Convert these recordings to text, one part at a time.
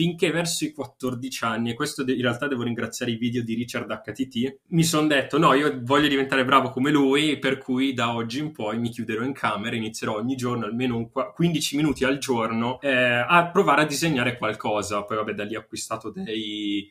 finché verso i 14 anni, e questo in realtà devo ringraziare i video di Richard HTT, mi sono detto no, io voglio diventare bravo come lui, per cui da oggi in poi mi chiuderò in camera, inizierò ogni giorno almeno 15 minuti al giorno eh, a provare a disegnare qualcosa. Poi vabbè, da lì ho acquistato dei,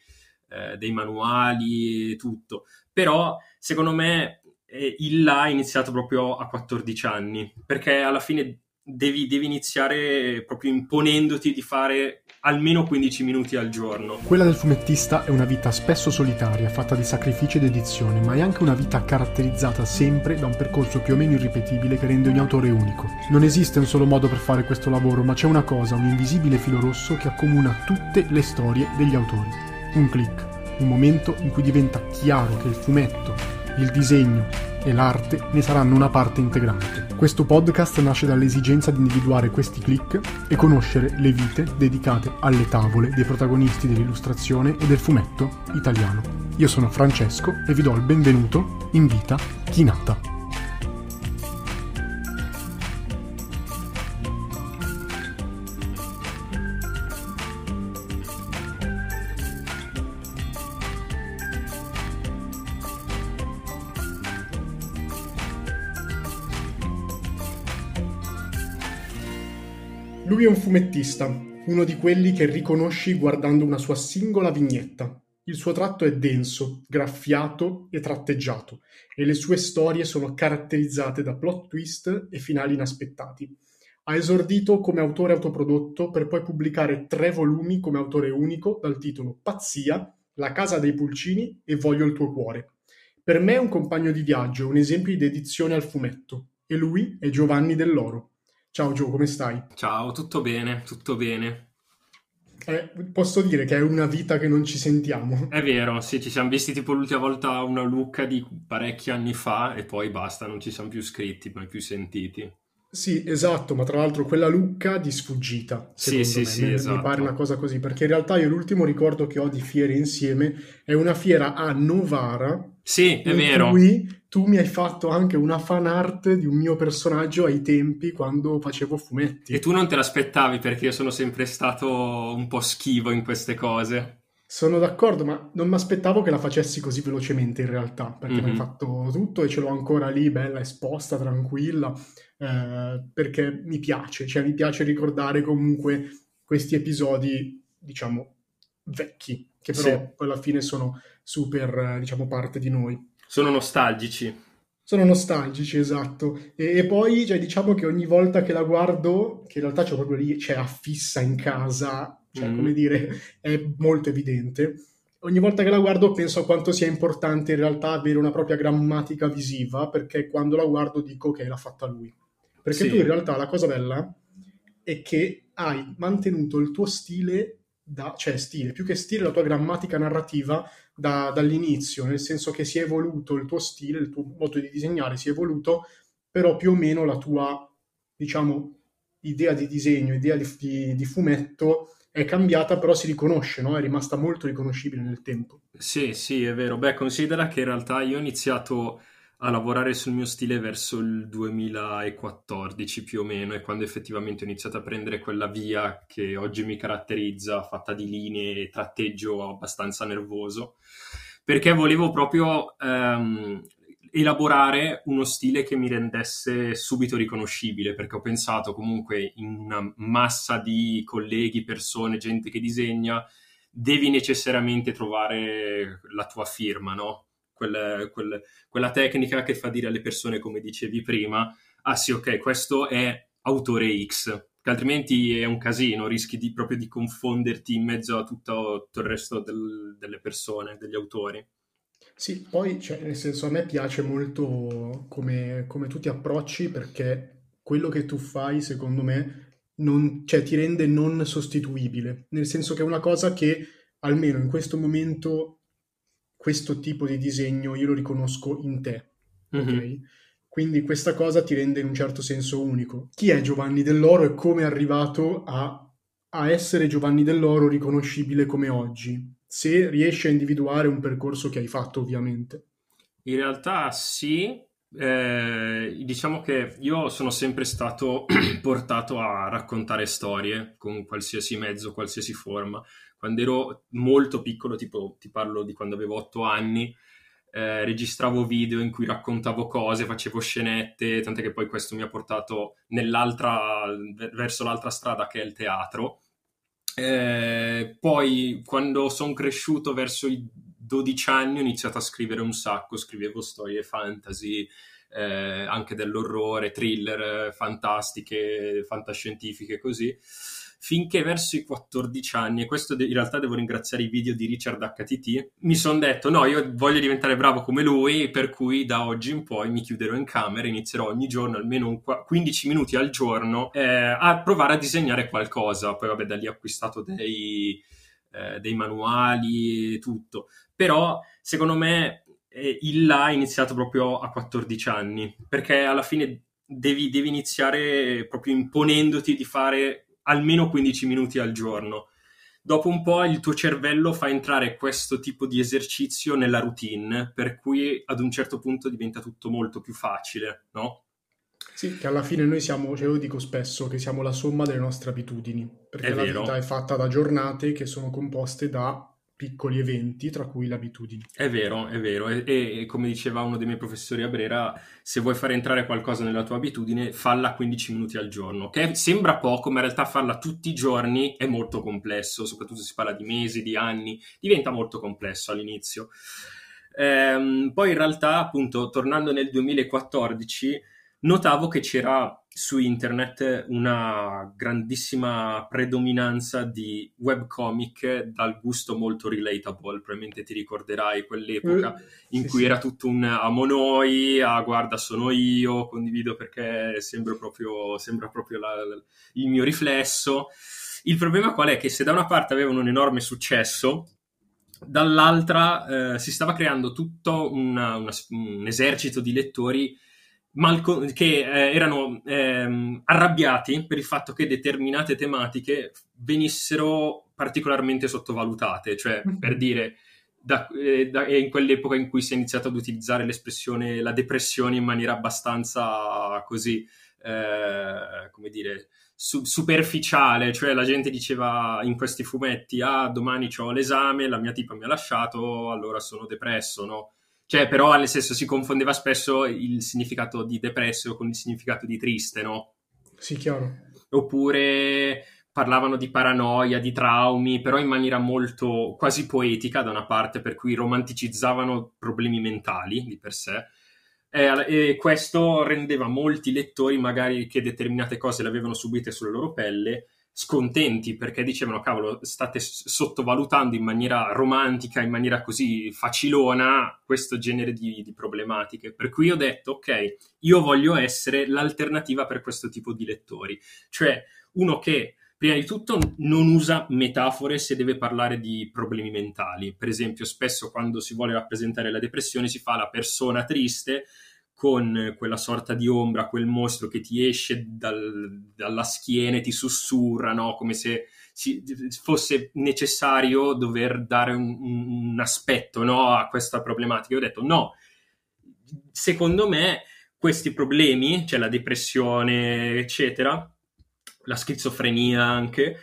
eh, dei manuali e tutto. Però secondo me eh, il là è iniziato proprio a 14 anni, perché alla fine devi, devi iniziare proprio imponendoti di fare almeno 15 minuti al giorno. Quella del fumettista è una vita spesso solitaria, fatta di sacrifici ed edizioni, ma è anche una vita caratterizzata sempre da un percorso più o meno irripetibile che rende ogni autore unico. Non esiste un solo modo per fare questo lavoro, ma c'è una cosa, un invisibile filo rosso che accomuna tutte le storie degli autori. Un click, un momento in cui diventa chiaro che il fumetto, il disegno, e l'arte ne saranno una parte integrante. Questo podcast nasce dall'esigenza di individuare questi click e conoscere le vite dedicate alle tavole dei protagonisti dell'illustrazione e del fumetto italiano. Io sono Francesco e vi do il benvenuto in Vita Chinata. Lui è un fumettista, uno di quelli che riconosci guardando una sua singola vignetta. Il suo tratto è denso, graffiato e tratteggiato, e le sue storie sono caratterizzate da plot twist e finali inaspettati. Ha esordito come autore autoprodotto per poi pubblicare tre volumi come autore unico dal titolo Pazzia, La casa dei pulcini e Voglio il tuo cuore. Per me è un compagno di viaggio, un esempio di dedizione al fumetto, e lui è Giovanni Dell'Oro. Ciao Gio, come stai? Ciao, tutto bene, tutto bene. Eh, posso dire che è una vita che non ci sentiamo. È vero, sì, ci siamo visti tipo l'ultima volta una Lucca di parecchi anni fa e poi basta, non ci siamo più scritti, mai più sentiti. Sì, esatto, ma tra l'altro quella Lucca di sfuggita, sì, sì, me. sì, mi, esatto. mi pare una cosa così, perché in realtà io l'ultimo ricordo che ho di fiere insieme è una fiera a Novara. Sì, è vero. Qui tu mi hai fatto anche una fan art di un mio personaggio ai tempi quando facevo fumetti. E tu non te l'aspettavi perché io sono sempre stato un po' schivo in queste cose. Sono d'accordo, ma non mi aspettavo che la facessi così velocemente in realtà, perché mm-hmm. mi hai Mhm. fatto tutto e ce l'ho ancora lì, bella esposta, tranquilla, eh, perché mi piace, cioè mi piace ricordare comunque questi episodi, diciamo, vecchi, che però Sì. alla fine sono super, eh, diciamo, parte di noi. Sono nostalgici. Sono nostalgici, esatto. E, e poi, cioè, diciamo che ogni volta che la guardo, che in realtà c'è proprio lì, c'è affissa in casa, cioè, Mm. come dire, è molto evidente. Ogni volta che la guardo penso a quanto sia importante in realtà avere una propria grammatica visiva, perché quando la guardo dico che l'ha fatta lui. Perché Sì. tu in realtà la cosa bella è che hai mantenuto il tuo stile, da, cioè stile, più che stile, la tua grammatica narrativa da- dall'inizio, nel senso che si è evoluto il tuo stile, il tuo modo di disegnare si è evoluto, però più o meno la tua, diciamo, idea di disegno, idea di, di- di fumetto è cambiata, però si riconosce, no? È rimasta molto riconoscibile nel tempo. Sì, sì, è vero. Beh, considera che in realtà io ho iniziato a lavorare sul mio stile verso il 2014 più o meno, e quando effettivamente ho iniziato a prendere quella via che oggi mi caratterizza, fatta di linee e tratteggio abbastanza nervoso, perché volevo proprio ehm, elaborare uno stile che mi rendesse subito riconoscibile, perché ho pensato comunque in una massa di colleghi, persone, gente che disegna, devi necessariamente trovare la tua firma, no? Quel- quel- quella tecnica che fa dire alle persone, come dicevi prima, ah sì, ok, questo è autore X, che altrimenti è un casino, rischi di, proprio di confonderti in mezzo a tutto, tutto il resto del- delle persone, degli autori. Sì, poi, cioè, nel senso, a me piace molto come, come tu ti approcci perché quello che tu fai, secondo me, non- cioè, ti rende non sostituibile. Nel senso che è una cosa che, almeno in questo momento, questo tipo di disegno io lo riconosco in te, ok? Mhm. Quindi questa cosa ti rende in un certo senso unico. Chi è Giovanni Dell'Oro e come è arrivato a, a essere Giovanni Dell'Oro riconoscibile come oggi? Se riesci a individuare un percorso che hai fatto, ovviamente. In realtà sì, Eh, diciamo che io sono sempre stato portato a raccontare storie con qualsiasi mezzo, qualsiasi forma. Quando ero molto piccolo, tipo ti parlo di quando avevo otto anni, eh, registravo video in cui raccontavo cose, facevo scenette, tant'è che poi questo mi ha portato verso l'altra strada che è il teatro. Eh, poi quando sono cresciuto verso i 12 anni ho iniziato a scrivere un sacco, scrivevo storie fantasy, eh, anche dell'orrore, thriller fantastiche, fantascientifiche così finché verso i 14 anni, e questo in realtà devo ringraziare i video di Richard HTT, mi sono detto no, io voglio diventare bravo come lui, per cui da oggi in poi mi chiuderò in camera, inizierò ogni giorno almeno 15 minuti al giorno eh, a provare a disegnare qualcosa. Poi vabbè, da lì ho acquistato dei, eh, dei manuali e tutto. Però secondo me eh, il là è iniziato proprio a 14 anni, perché alla fine devi, devi iniziare proprio imponendoti di fare almeno 15 minuti al giorno. Dopo un po' il tuo cervello fa entrare questo tipo di esercizio nella routine, per cui ad un certo punto diventa tutto molto più facile, no? Sì, che alla fine noi siamo, cioè io dico spesso che siamo la somma delle nostre abitudini, perché è la vero. vita è fatta da giornate che sono composte da piccoli eventi, tra cui le abitudini. È vero, è vero. E, e, come diceva uno dei miei professori a Brera, se vuoi fare entrare qualcosa nella tua abitudine, falla 15 minuti al giorno, che sembra poco, ma in realtà farla tutti i giorni è molto complesso, soprattutto se si parla di mesi, di anni, diventa molto complesso all'inizio. Ehm, poi in realtà, appunto, tornando nel 2014, notavo che c'era su internet una grandissima predominanza di webcomic dal gusto molto relatable, probabilmente ti ricorderai quell'epoca mm, in sì, cui sì. era tutto un amo noi, ah guarda sono io, condivido perché sembra proprio, sembra proprio la, la, il mio riflesso. Il problema qual è? Che se da una parte avevano un enorme successo, dall'altra eh, si stava creando tutto una, una, un esercito di lettori Malco- che eh, erano ehm, arrabbiati per il fatto che determinate tematiche venissero particolarmente sottovalutate, cioè mm-hmm. per dire da, eh, da, è in quell'epoca in cui si è iniziato ad utilizzare l'espressione la depressione in maniera abbastanza così, eh, come dire, su- superficiale, cioè la gente diceva in questi fumetti, ah domani ho l'esame, la mia tipa mi ha lasciato, allora sono depresso, no? Cioè, però, nel senso, si confondeva spesso il significato di depresso con il significato di triste, no? Sì, chiaro. Oppure parlavano di paranoia, di traumi, però in maniera molto quasi poetica da una parte, per cui romanticizzavano problemi mentali di per sé. E, e questo rendeva molti lettori, magari che determinate cose le avevano subite sulla loro pelle, scontenti perché dicevano cavolo state sottovalutando in maniera romantica, in maniera così facilona questo genere di, di, problematiche. Per cui ho detto ok, io voglio essere l'alternativa per questo tipo di lettori, cioè uno che prima di tutto non usa metafore se deve parlare di problemi mentali. Per esempio spesso quando si vuole rappresentare la depressione si fa la persona triste con quella sorta di ombra, quel mostro che ti esce dal, dalla schiena e ti sussurra, no? come se ci, fosse necessario dover dare un, un aspetto no? a questa problematica. Io ho detto no, secondo me questi problemi, cioè la depressione, eccetera, la schizofrenia anche,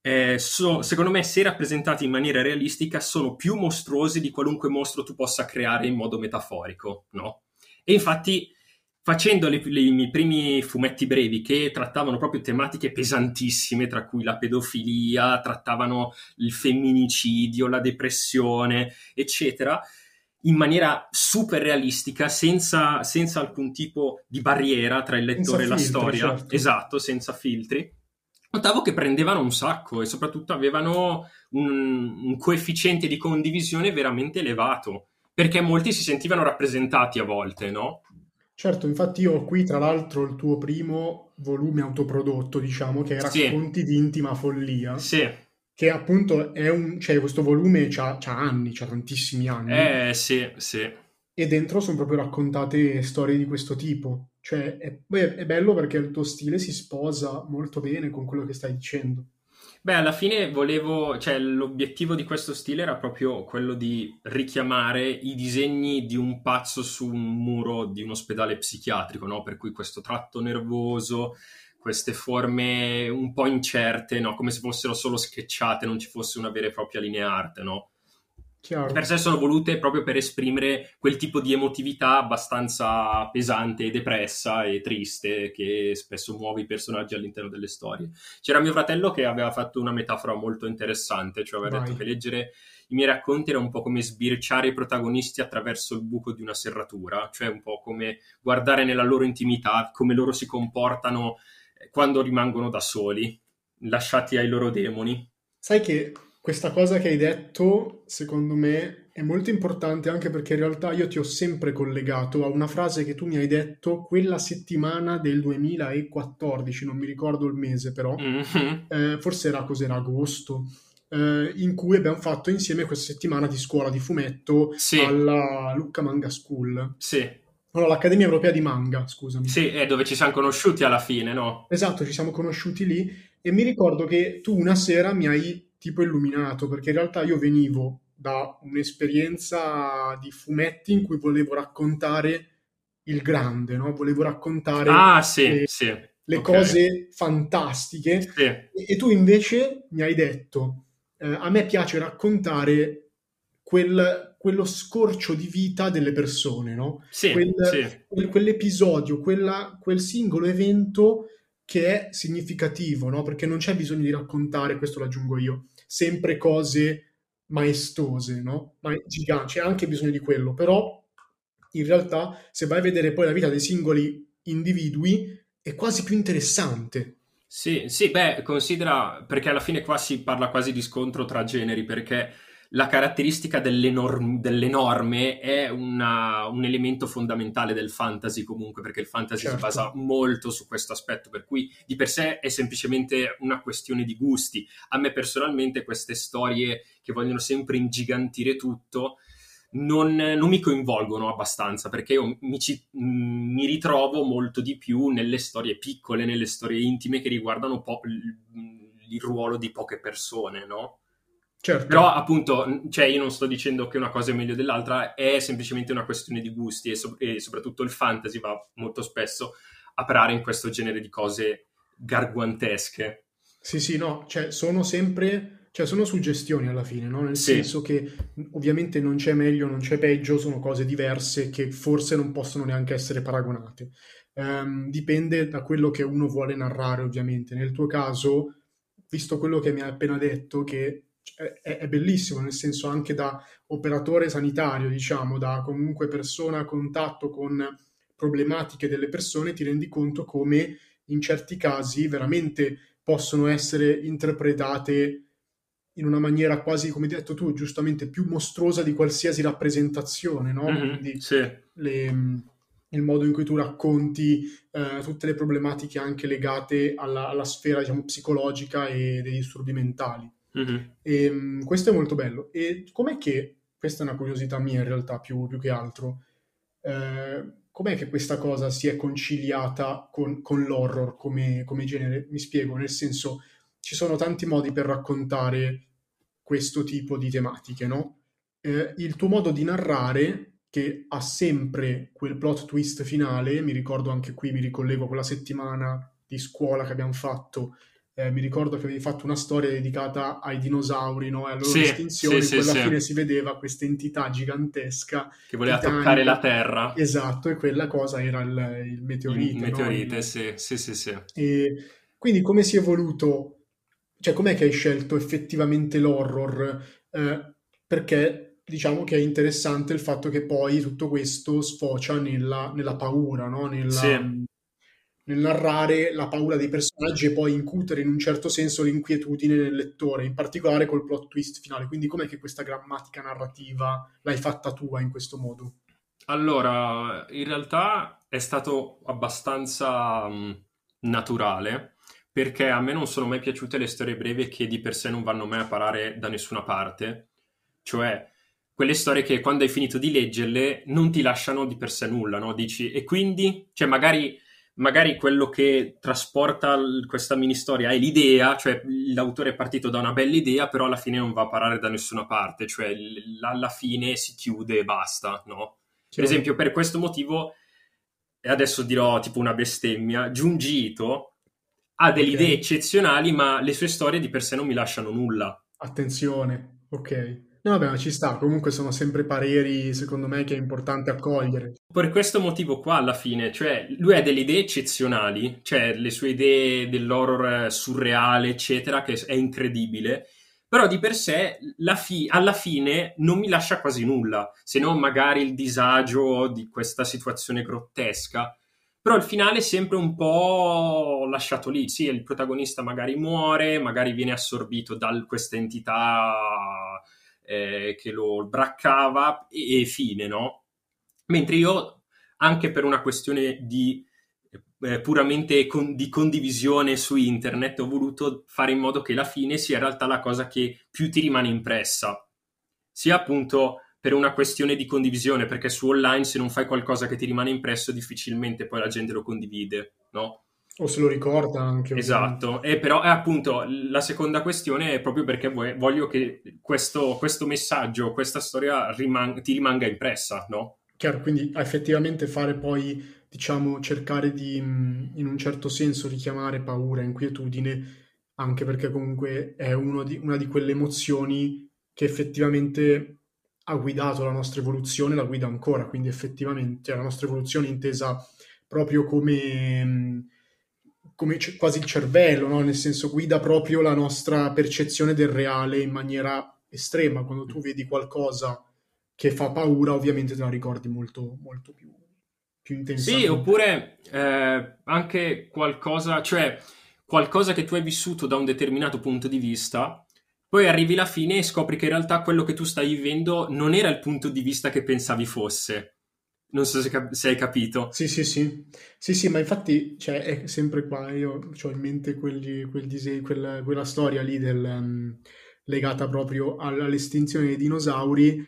eh, so, secondo me, se rappresentati in maniera realistica, sono più mostruosi di qualunque mostro tu possa creare in modo metaforico, no? E infatti facendo le, le, i primi fumetti brevi che trattavano proprio tematiche pesantissime, tra cui la pedofilia, trattavano il femminicidio, la depressione, eccetera, in maniera super realistica, senza, senza alcun tipo di barriera tra il lettore e la filtri, storia, certo. esatto, senza filtri. Notavo che prendevano un sacco e soprattutto avevano un, un coefficiente di condivisione veramente elevato perché molti si sentivano rappresentati a volte, no? Certo, infatti io ho qui tra l'altro il tuo primo volume autoprodotto, diciamo, che è Racconti sì. di intima follia. Sì. Che appunto è un... cioè questo volume ha anni, ha tantissimi anni. Eh, sì, sì. E dentro sono proprio raccontate storie di questo tipo. Cioè, è, è bello perché il tuo stile si sposa molto bene con quello che stai dicendo. Beh, alla fine volevo, cioè l'obiettivo di questo stile era proprio quello di richiamare i disegni di un pazzo su un muro di un ospedale psichiatrico, no? Per cui questo tratto nervoso, queste forme un po' incerte, no? Come se fossero solo sketchate, non ci fosse una vera e propria linea arte, no? Chiaro. Per sé sono volute proprio per esprimere quel tipo di emotività abbastanza pesante e depressa e triste che spesso muove i personaggi all'interno delle storie. C'era mio fratello che aveva fatto una metafora molto interessante, cioè aveva Vai. detto che leggere i miei racconti era un po' come sbirciare i protagonisti attraverso il buco di una serratura, cioè un po' come guardare nella loro intimità, come loro si comportano eh, quando rimangono da soli, lasciati ai loro demoni. Sai che questa cosa che hai detto, secondo me, è molto importante anche perché in realtà io ti ho sempre collegato a una frase che tu mi hai detto quella settimana del 2014, non mi ricordo il mese però, Mhm. eh, forse era cos'era agosto, eh, in cui abbiamo fatto insieme questa settimana di scuola di fumetto Sì, alla Lucca Manga School. sì, No, l'Accademia Europea di Manga, scusami. sì, è dove ci siamo conosciuti alla fine, no? Esatto, ci siamo conosciuti lì e mi ricordo che tu una sera mi hai tipo illuminato, perché in realtà io venivo da un'esperienza di fumetti in cui volevo raccontare il grande, no? Volevo raccontare Ah, sì, le, sì, le ok. cose fantastiche Sì, e, e tu invece mi hai detto, eh, a me piace raccontare quel- quello scorcio di vita delle persone, no? sì, Quel, sì, quel- quell'episodio, quella- quel singolo evento che è significativo, no? Perché non c'è bisogno di raccontare, questo lo aggiungo io, sempre cose maestose, no? Ma giganti, c'è anche bisogno di quello, però in realtà se vai a vedere poi la vita dei singoli individui è quasi più interessante. Sì, sì, beh, considera, perché alla fine qua si parla quasi di scontro tra generi, perché la caratteristica dell'enorm- dell'enorme è una- un elemento fondamentale del fantasy comunque, perché il fantasy si Certo. basa molto su questo aspetto, per cui di per sé è semplicemente una questione di gusti. A me personalmente queste storie che vogliono sempre ingigantire tutto non, non mi coinvolgono abbastanza perché io mi, ci- mh, mi ritrovo molto di più nelle storie piccole, nelle storie intime che riguardano po- il ruolo di poche persone, no? Certo. Però appunto, cioè io non sto dicendo che una cosa è meglio dell'altra, è semplicemente una questione di gusti e, so- e soprattutto il fantasy va molto spesso a parare in questo genere di cose garguantesche. Sì, sì, no, cioè sono sempre, cioè sono suggestioni alla fine, no? Nel Sì, senso che mh, ovviamente non c'è meglio, non c'è peggio, sono cose diverse che forse non possono neanche essere paragonate. Ehm, dipende da quello che uno vuole narrare, ovviamente. Nel tuo caso, visto quello che mi hai appena detto, che è, è bellissimo, nel senso anche da operatore sanitario, diciamo, da comunque persona a contatto con problematiche delle persone, ti rendi conto come in certi casi veramente possono essere interpretate in una maniera quasi, come hai detto tu, giustamente più mostruosa di qualsiasi rappresentazione, no? Mhm, Quindi sì, le- il modo in cui tu racconti eh, tutte le problematiche anche legate alla, alla sfera, diciamo, psicologica e dei disturbi mentali. Mhm. E, mh, questo è molto bello. E com'è che, questa è una curiosità mia in realtà più, più che altro, eh, com'è che questa cosa si è conciliata con, con l'horror come, come genere? Mi spiego, nel senso, ci sono tanti modi per raccontare questo tipo di tematiche, no? Eh, il tuo modo di narrare, che ha sempre quel plot twist finale, mi ricordo anche qui, mi ricollego a quella settimana di scuola che abbiamo fatto, eh, mi ricordo che avevi fatto una storia dedicata ai dinosauri, no? E alla loro Sì, estinzione, sì, sì, alla fine si vedeva questa entità gigantesca, Che voleva toccare la titanica, terra. esatto, e quella cosa era il, il Il meteorite, no? meteorite, Il- sì, sì, sì, sì. e quindi come si è evoluto, cioè com'è che hai scelto effettivamente l'horror? Eh, perché diciamo che è interessante il fatto che poi tutto questo sfocia nella, nella paura, no? Nella- Sì. Nel narrare la paura dei personaggi e poi incutere in un certo senso l'inquietudine nel lettore, in particolare col plot twist finale. Quindi com'è che questa grammatica narrativa l'hai fatta tua in questo modo? Allora, in realtà è stato abbastanza mh, naturale perché a me non sono mai piaciute le storie brevi che di per sé non vanno mai a parare da nessuna parte, cioè quelle storie che quando hai finito di leggerle non ti lasciano di per sé nulla, no? Dici, e quindi, cioè magari magari quello che trasporta questa mini storia è l'idea, cioè l'autore è partito da una bella idea, però alla fine non va a parare da nessuna parte, cioè alla fine si chiude e basta, no? Per esempio, per questo motivo, e adesso dirò tipo una bestemmia, Junji Ito ha delle okay. idee eccezionali, ma le sue storie di per sé non mi lasciano nulla. Attenzione, ok. No, vabbè, ma ci sta, comunque sono sempre pareri, secondo me, che è importante accogliere. Per questo motivo qua, alla fine, cioè, lui ha delle idee eccezionali, cioè le sue idee dell'horror surreale, eccetera, che è incredibile, però di per sé fi- alla fine non mi lascia quasi nulla, se non magari il disagio di questa situazione grottesca. Però il finale è sempre un po' lasciato lì. Sì, il protagonista magari muore, magari viene assorbito da questa entità eh, che lo braccava e, e, fine, no? Mentre io, anche per una questione di eh, puramente con, di condivisione su internet, ho voluto fare in modo che la fine sia in realtà la cosa che più ti rimane impressa. Sia appunto per una questione di condivisione, perché su online se non fai qualcosa che ti rimane impresso, difficilmente poi la gente lo condivide, no? O se lo ricorda anche. Esatto, e però è appunto la seconda questione è proprio perché voglio che questo, questo messaggio, questa storia riman- ti rimanga impressa, no? Chiaro, quindi effettivamente fare poi, diciamo, cercare di, in un certo senso, richiamare paura, inquietudine, anche perché comunque è di, una di quelle emozioni che effettivamente ha guidato la nostra evoluzione, la guida ancora, quindi effettivamente cioè, la nostra evoluzione intesa proprio come come c- quasi il cervello, no? nel senso guida proprio la nostra percezione del reale in maniera estrema. Quando tu vedi qualcosa che fa paura, ovviamente te la ricordi molto, molto più, più intensamente. Sì, oppure eh, anche qualcosa, cioè qualcosa che tu hai vissuto da un determinato punto di vista, poi arrivi alla fine e scopri che in realtà quello che tu stai vivendo non era il punto di vista che pensavi fosse. Non so se, cap- se, hai capito. Sì, sì, sì. Sì, sì, ma infatti cioè, è sempre qua. Io ho in mente quelli, quel disegno, quella, quella, storia lì del, um, legata proprio all'estinzione dei dinosauri,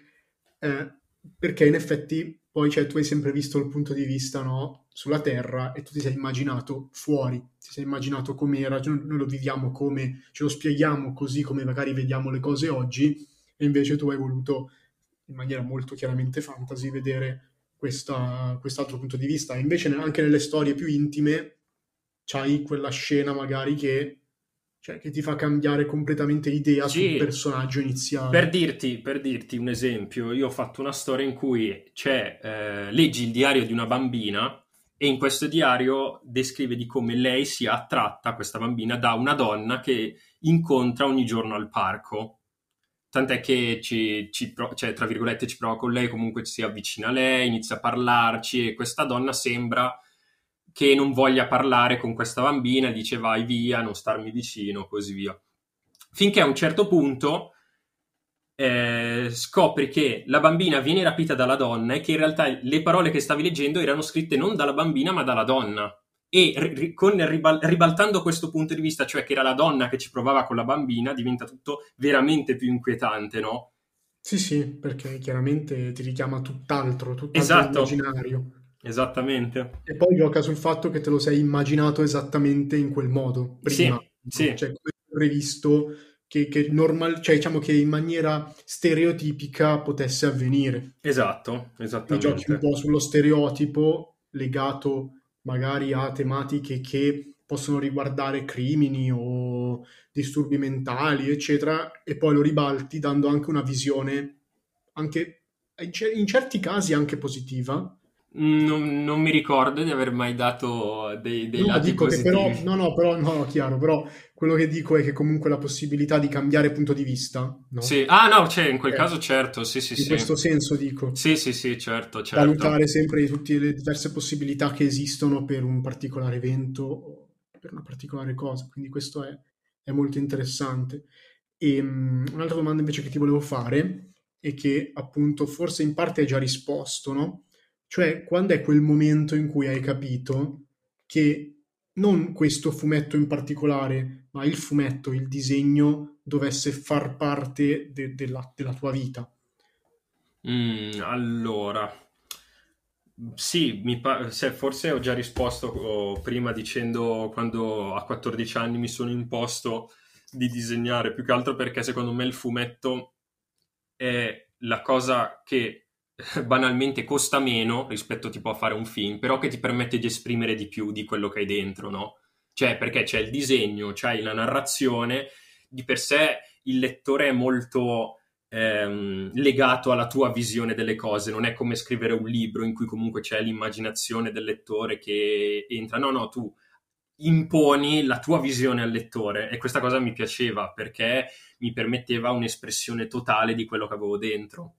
eh, perché in effetti poi cioè, tu hai sempre visto il punto di vista no, sulla Terra e tu ti sei immaginato fuori, ti sei immaginato com'era, cioè, noi lo viviamo come, ce lo spieghiamo così come magari vediamo le cose oggi, e invece tu hai voluto in maniera molto chiaramente fantasy vedere questa, quest'altro punto di vista. Invece anche nelle storie più intime c'hai quella scena magari che, cioè, che ti fa cambiare completamente idea sì. sul personaggio iniziale. Per dirti, per dirti, un esempio, io ho fatto una storia in cui c'è, eh, leggi il diario di una bambina e in questo diario descrive di come lei sia attratta, questa bambina, da una donna che incontra ogni giorno al parco tant'è che ci, ci cioè, tra virgolette ci prova con lei, comunque si avvicina a lei, inizia a parlarci e questa donna sembra che non voglia parlare con questa bambina, dice vai via, non starmi vicino, così via. Finché a un certo punto eh, scopri che la bambina viene rapita dalla donna e che in realtà le parole che stavi leggendo erano scritte non dalla bambina ma dalla donna e ri- con, ribal- ribaltando questo punto di vista, cioè che era la donna che ci provava con la bambina, diventa tutto veramente più inquietante, no? Sì, sì, perché chiaramente ti richiama tutt'altro, tutt'altro esatto. immaginario. Esattamente. E poi gioca sul fatto che te lo sei immaginato esattamente in quel modo, prima. Sì, sì. Cioè, come previsto che, che normal, cioè diciamo che in maniera stereotipica potesse avvenire. Esatto, esattamente. E giochi un po' sullo stereotipo legato magari a tematiche che possono riguardare crimini o disturbi mentali, eccetera, e poi lo ribalti dando anche una visione, anche in certi casi anche positiva, non, non, mi ricordo di aver mai dato dei, dei no, lati dico positivi. Però, no, no, però, no, chiaro, però quello che dico è che comunque la possibilità di cambiare punto di vista, no? Sì, ah no, cioè, in quel eh, caso certo, sì, sì, in sì. questo senso dico. Sì, sì, sì, certo, certo. Valutare sempre tutte le diverse possibilità che esistono per un particolare evento o per una particolare cosa, quindi questo è, è molto interessante. E um, un'altra domanda invece che ti volevo fare e che appunto forse in parte hai già risposto, no? Cioè, quando è quel momento in cui hai capito che non questo fumetto in particolare, ma il fumetto, il disegno, dovesse far parte de- della, della tua vita? Mm, allora, Sì, pa- se forse ho già risposto oh, prima dicendo quando a 14 anni mi sono imposto di disegnare, più che altro perché secondo me il fumetto è la cosa che banalmente costa meno rispetto tipo a fare un film, però che ti permette di esprimere di più di quello che hai dentro, no? Cioè, perché c'è il disegno, c'hai la narrazione, di per sé il lettore è molto ehm, legato alla tua visione delle cose, non è come scrivere un libro in cui comunque c'è l'immaginazione del lettore che entra, no, no, tu imponi la tua visione al lettore e questa cosa mi piaceva perché mi permetteva un'espressione totale di quello che avevo dentro.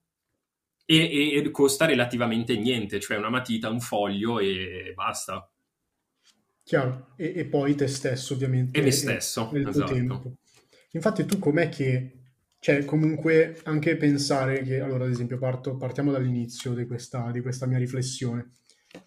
E, e, costa relativamente niente, cioè una matita, un foglio e basta. Chiaro, e, e poi te stesso ovviamente. E me stesso, nel esatto. tuo tempo. Infatti tu com'è che cioè, comunque, anche pensare che, allora, ad esempio, parto, partiamo dall'inizio di questa, di questa mia riflessione.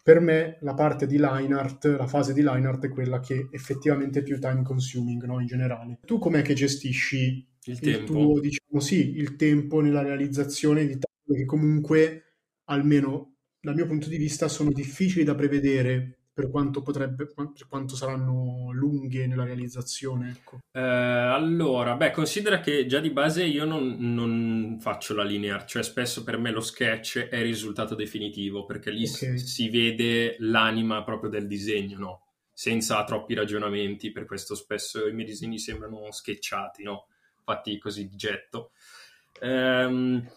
Per me la parte di line art, la fase di line art è quella che effettivamente è più time consuming, no? In generale. Tu com'è che gestisci il, il tempo? tuo, diciamo, sì, il tempo nella realizzazione di che comunque, almeno dal mio punto di vista, sono difficili da prevedere per quanto, potrebbe, per quanto saranno lunghe nella realizzazione? Ecco. Eh, allora, beh, considera che già di base io non, non, faccio la linear, cioè spesso per me lo sketch è il risultato definitivo, perché lì okay. si vede l'anima proprio del disegno, no? Senza troppi ragionamenti, per questo spesso i miei disegni sembrano sketchati, no? Fatti così di getto. Ehm,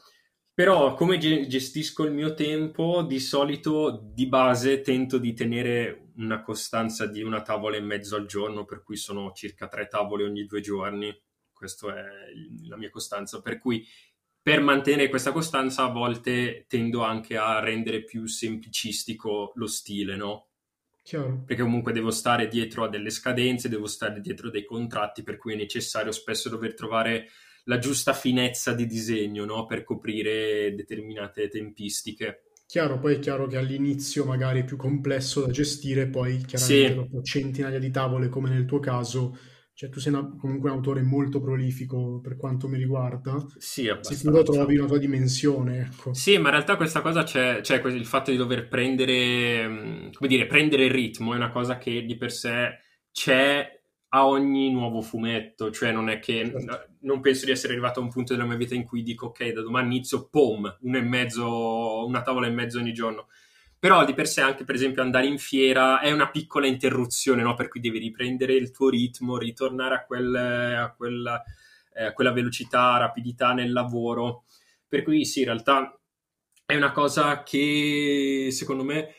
però come gestisco il mio tempo, di solito di base tento di tenere una costanza di una tavola e mezzo al giorno, per cui sono circa tre tavole ogni due giorni. Questa è la mia costanza, per cui per mantenere questa costanza a volte tendo anche a rendere più semplicistico lo stile, no? Chiaro. Perché comunque devo stare dietro a delle scadenze, devo stare dietro a dei contratti, per cui è necessario spesso dover trovare la giusta finezza di disegno no? per coprire determinate tempistiche. Chiaro, poi è chiaro che all'inizio magari è più complesso da gestire, poi chiaramente sì. dopo centinaia di tavole come nel tuo caso, cioè tu sei una, comunque un autore molto prolifico per quanto mi riguarda, sì, abbastanza. sicuro trovi una tua dimensione. Ecco. Sì, ma in realtà questa cosa c'è, c'è il fatto di dover prendere, mm, come dire, prendere il ritmo, è una cosa che di per sé c'è a ogni nuovo fumetto, cioè non è che certo. non penso di essere arrivato a un punto della mia vita in cui dico ok, da domani inizio, pom, uno e mezzo, una tavola e mezzo ogni giorno. Però di per sé anche per esempio andare in fiera è una piccola interruzione, no? Per cui devi riprendere il tuo ritmo, ritornare a, quel, a, quella, eh, quella velocità, rapidità nel lavoro. Per cui sì, in realtà è una cosa che secondo me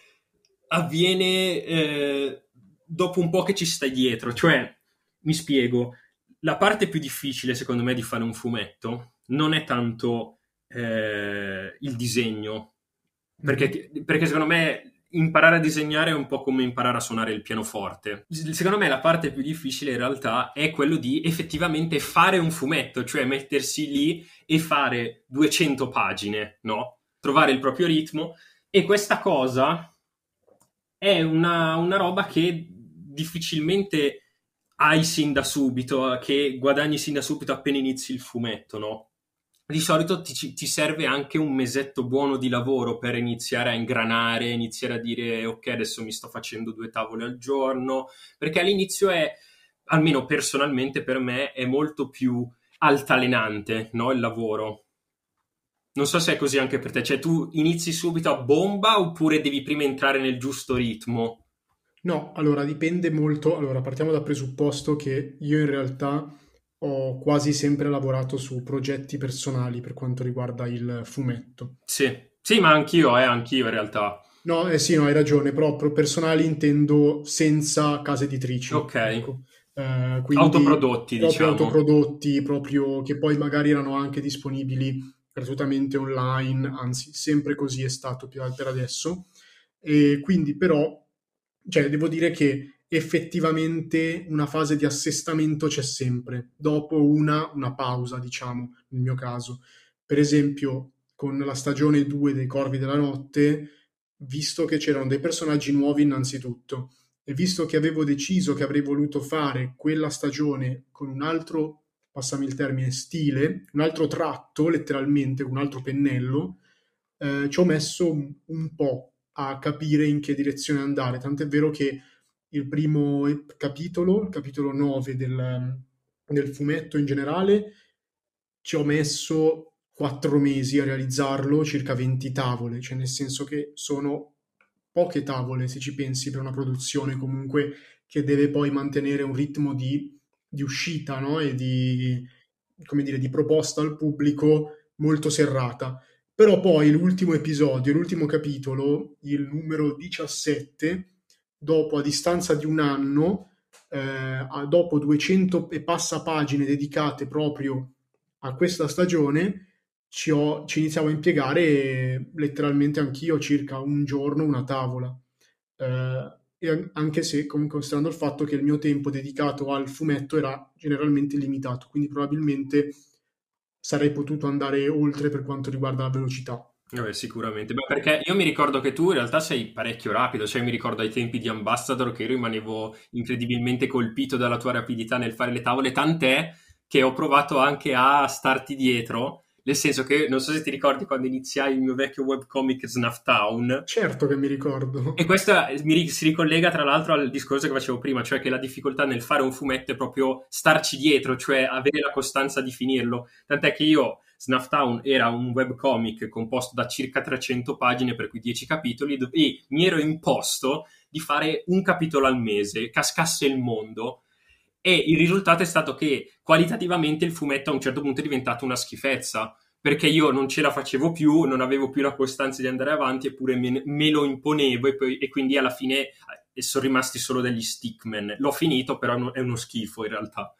avviene eh, dopo un po' che ci stai dietro, cioè mi spiego, la parte più difficile secondo me di fare un fumetto non è tanto eh, il disegno, perché, mm-hmm. perché secondo me imparare a disegnare è un po' come imparare a suonare il pianoforte. Secondo me la parte più difficile in realtà è quello di effettivamente fare un fumetto, cioè mettersi lì e fare 200 pagine, no? Trovare il proprio ritmo e questa cosa è una, una roba che difficilmente hai sin da subito, che guadagni sin da subito appena inizi il fumetto, no? Di solito ti, ti, serve anche un mesetto buono di lavoro per iniziare a ingranare, iniziare a dire ok, adesso mi sto facendo due tavole al giorno, perché all'inizio è, almeno personalmente per me, è molto più altalenante, no? Il lavoro. Non so se è così anche per te, cioè tu inizi subito a bomba oppure devi prima entrare nel giusto ritmo? No, allora dipende molto. Allora, partiamo dal presupposto che io in realtà ho quasi sempre lavorato su progetti personali per quanto riguarda il fumetto. Sì, sì, ma anch'io, eh, anch'io in realtà. No, eh sì, no, hai ragione, proprio personali intendo senza case editrici. Ok. Ecco. Eh, autoprodotti, proprio diciamo. autoprodotti, proprio che poi magari erano anche disponibili gratuitamente online, anzi, sempre così è stato per adesso. E quindi però cioè devo dire che effettivamente una fase di assestamento c'è sempre, dopo una, una pausa, diciamo, nel mio caso. Per esempio, con la stagione 2 dei Corvi della Notte, visto che c'erano dei personaggi nuovi innanzitutto, e visto che avevo deciso che avrei voluto fare quella stagione con un altro, passami il termine, stile, un altro tratto, letteralmente, un altro pennello, eh, ci ho messo un, po' a capire in che direzione andare. Tant'è vero che il primo capitolo, il capitolo 9 del, del fumetto in generale, ci ho messo quattro mesi a realizzarlo, circa 20 tavole, cioè nel senso che sono poche tavole se ci pensi per una produzione comunque che deve poi mantenere un ritmo di, di uscita no? e di, dire, di proposta al pubblico molto serrata. Però poi l'ultimo episodio, l'ultimo capitolo, il numero 17, dopo a distanza di un anno, eh, dopo 200 e passa pagine dedicate proprio a questa stagione, ci, ho, ci iniziavo a impiegare letteralmente anch'io circa un giorno una tavola. Eh, e anche se comunque considerando il fatto che il mio tempo dedicato al fumetto era generalmente limitato, quindi probabilmente sarei potuto andare oltre per quanto riguarda la velocità. Vabbè, sicuramente, Beh, perché io mi ricordo che tu in realtà sei parecchio rapido, cioè mi ricordo ai tempi di Ambassador che io rimanevo incredibilmente colpito dalla tua rapidità nel fare le tavole, tant'è che ho provato anche a starti dietro nel senso che non so se ti ricordi quando iniziai il mio vecchio webcomic Snuff Town. Certo che mi ricordo. E questo mi, si ricollega tra l'altro al discorso che facevo prima, cioè che la difficoltà nel fare un fumetto è proprio starci dietro, cioè avere la costanza di finirlo. Tant'è che io Snuff Town era un webcomic composto da circa 300 pagine, per cui 10 capitoli, e mi ero imposto di fare un capitolo al mese, cascasse il mondo, e il risultato è stato che qualitativamente il fumetto a un certo punto è diventato una schifezza perché io non ce la facevo più, non avevo più la costanza di andare avanti, eppure me, me lo imponevo e, poi, e, quindi alla fine eh, sono rimasti solo degli stickman. L'ho finito, però è uno schifo in realtà.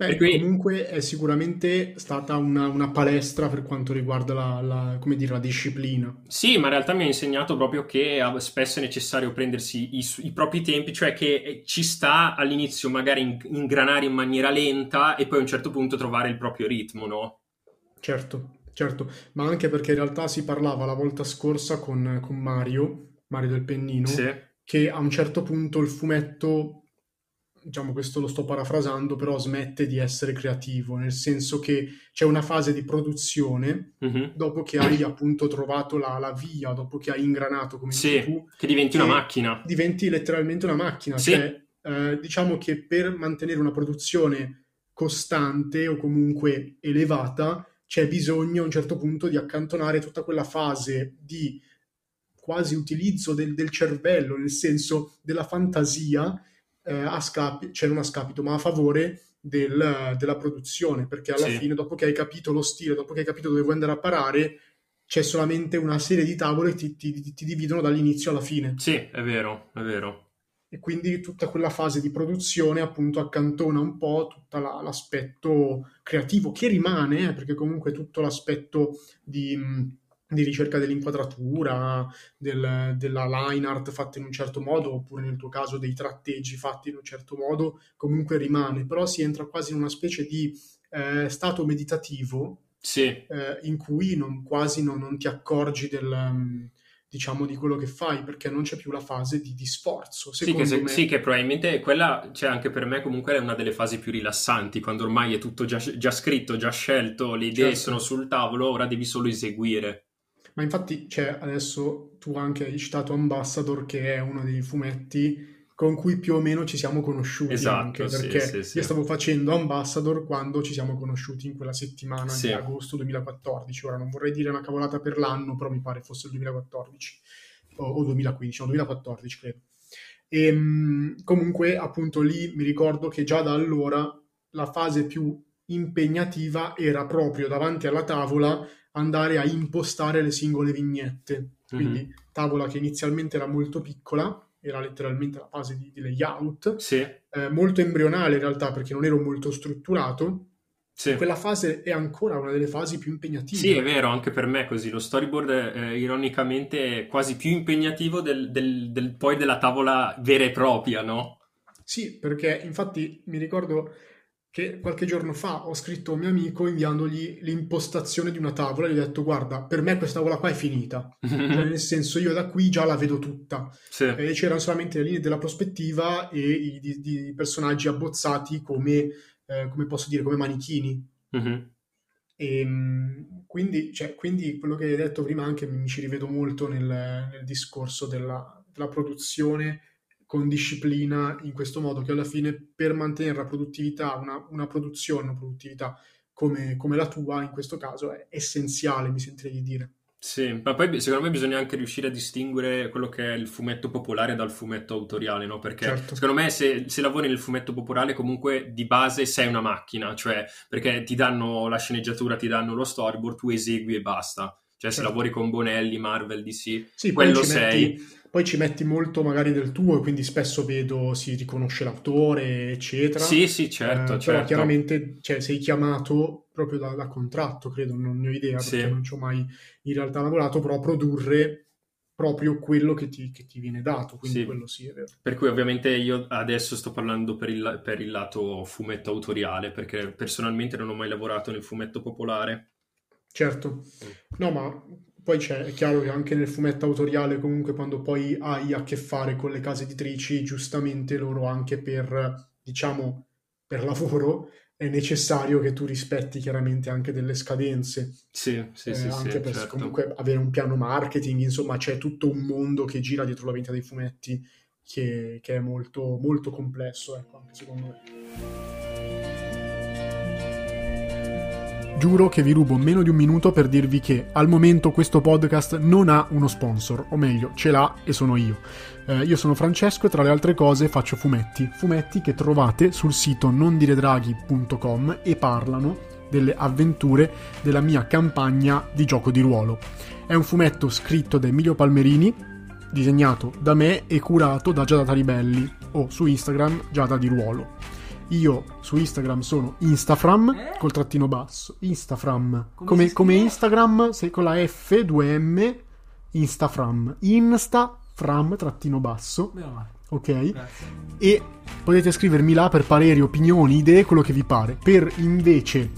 Beh, cui... Comunque è sicuramente stata una, una, palestra per quanto riguarda la, la, dire, la, disciplina. Sì, ma in realtà mi ha insegnato proprio che spesso è necessario prendersi i, i propri tempi, cioè che eh, ci sta all'inizio magari ingranare in maniera lenta e poi a un certo punto trovare il proprio ritmo, no? Certo, certo, ma anche perché in realtà si parlava la volta scorsa con, con Mario, Mario del Pennino, sì. che a un certo punto il fumetto diciamo questo lo sto parafrasando, però smette di essere creativo, nel senso che c'è una fase di produzione mm-hmm. dopo che hai appunto trovato la, la, via, dopo che hai ingranato come sì, tu, che diventi che una macchina. Diventi letteralmente una macchina, sì. cioè eh, diciamo che per mantenere una produzione costante o comunque elevata c'è bisogno a un certo punto di accantonare tutta quella fase di quasi utilizzo del, del cervello, nel senso della fantasia, eh, a scapito, cioè non a scapito, ma a favore del, della produzione, perché alla sì. fine, dopo che hai capito lo stile, dopo che hai capito dove vuoi andare a parare, c'è solamente una serie di tavole che ti, ti, ti dividono dall'inizio alla fine. Sì, è vero, è vero. E quindi tutta quella fase di produzione appunto accantona un po' tutto la, l'aspetto creativo che rimane, eh, perché comunque tutto l'aspetto di di ricerca dell'inquadratura, del, della line art fatta in un certo modo, oppure nel tuo caso dei tratteggi fatti in un certo modo, comunque rimane, però si entra quasi in una specie di eh, stato meditativo sì. eh, in cui non, quasi non, non, ti accorgi del, um, diciamo, di quello che fai, perché non c'è più la fase di, di sforzo. Sì che, se, me... sì, che probabilmente quella, cioè anche per me comunque è una delle fasi più rilassanti, quando ormai è tutto già, già scritto, già scelto, le idee certo. sono sul tavolo, ora devi solo eseguire. Ma infatti, cioè, adesso tu anche hai citato Ambassador, che è uno dei fumetti con cui più o meno ci siamo conosciuti esatto, anche, perché sì, sì, io stavo facendo Ambassador quando ci siamo conosciuti in quella settimana sì. di agosto 2014. Ora non vorrei dire una cavolata per l'anno, però mi pare fosse il 2014 o, o 2015, no, 2014 credo. E ehm, comunque, appunto, lì mi ricordo che già da allora la fase più impegnativa era proprio davanti alla tavola andare a impostare le singole vignette. Quindi mm-hmm. tavola che inizialmente era molto piccola, era letteralmente la fase di, di layout, sì. eh, molto embrionale in realtà perché non ero molto strutturato. Sì. Quella fase è ancora una delle fasi più impegnative. Sì, è vero, anche per me è così. Lo storyboard, eh, ironicamente, è quasi più impegnativo del, del, del, poi della tavola vera e propria, no? Sì, perché infatti mi ricordo che qualche giorno fa ho scritto a un mio amico inviandogli l'impostazione di una tavola e gli ho detto guarda, per me questa tavola qua è finita, cioè, nel senso io da qui già la vedo tutta. Sì. E c'erano solamente le linee della prospettiva e i, di, di personaggi abbozzati come, eh, come posso dire, come manichini. Mm-hmm. E, ehm, quindi, cioè, quindi, quello che hai detto prima anche mi, mi ci rivedo molto nel, nel discorso della, della, produzione con disciplina in questo modo che alla fine per mantenere la produttività, una, una produzione, una produttività come, come la tua in questo caso è essenziale, mi sentirei di dire. Sì, ma poi secondo me bisogna anche riuscire a distinguere quello che è il fumetto popolare dal fumetto autoriale, no? Perché certo. secondo me se, se, lavori nel fumetto popolare comunque di base sei una macchina, cioè perché ti danno la sceneggiatura, ti danno lo storyboard, tu esegui e basta. Cioè certo. se lavori con Bonelli, Marvel, DC, sì, quello sei... Metti poi ci metti molto magari del tuo e quindi spesso vedo si riconosce l'autore, eccetera. Sì, sì, certo. Eh, certo. Però chiaramente cioè, sei chiamato proprio da, da, contratto, credo, non ne ho idea perché sì. non ci ho mai in realtà lavorato, però a produrre proprio quello che ti, che ti viene dato, quindi sì. quello sì è vero. Per cui ovviamente io adesso sto parlando per il, per il lato fumetto autoriale, perché personalmente non ho mai lavorato nel fumetto popolare. Certo, no ma poi c'è, è chiaro che anche nel fumetto autoriale, comunque, quando poi hai a che fare con le case editrici, giustamente loro anche per, diciamo, per lavoro, è necessario che tu rispetti chiaramente anche delle scadenze. Sì, sì, eh, sì. Anche sì, per certo. comunque avere un piano marketing, insomma, c'è tutto un mondo che gira dietro la vendita dei fumetti che, che è molto, molto complesso, ecco, anche secondo me. Giuro che vi rubo meno di un minuto per dirvi che al momento questo podcast non ha uno sponsor, o meglio, ce l'ha e sono io. Eh, io sono Francesco e tra le altre cose faccio fumetti, fumetti che trovate sul sito nondiredraghi.com e parlano delle avventure della mia campagna di gioco di ruolo. È un fumetto scritto da Emilio Palmerini, disegnato da me e curato da Giada Taribelli o su Instagram Giada di Ruolo. Io su Instagram sono Instafram eh? col trattino basso. Instafram. Come, come, come Instagram, se con la F, 2M, Instafram. Instafram trattino basso. Ok? Grazie. E potete scrivermi là per pareri, opinioni, idee, quello che vi pare. Per invece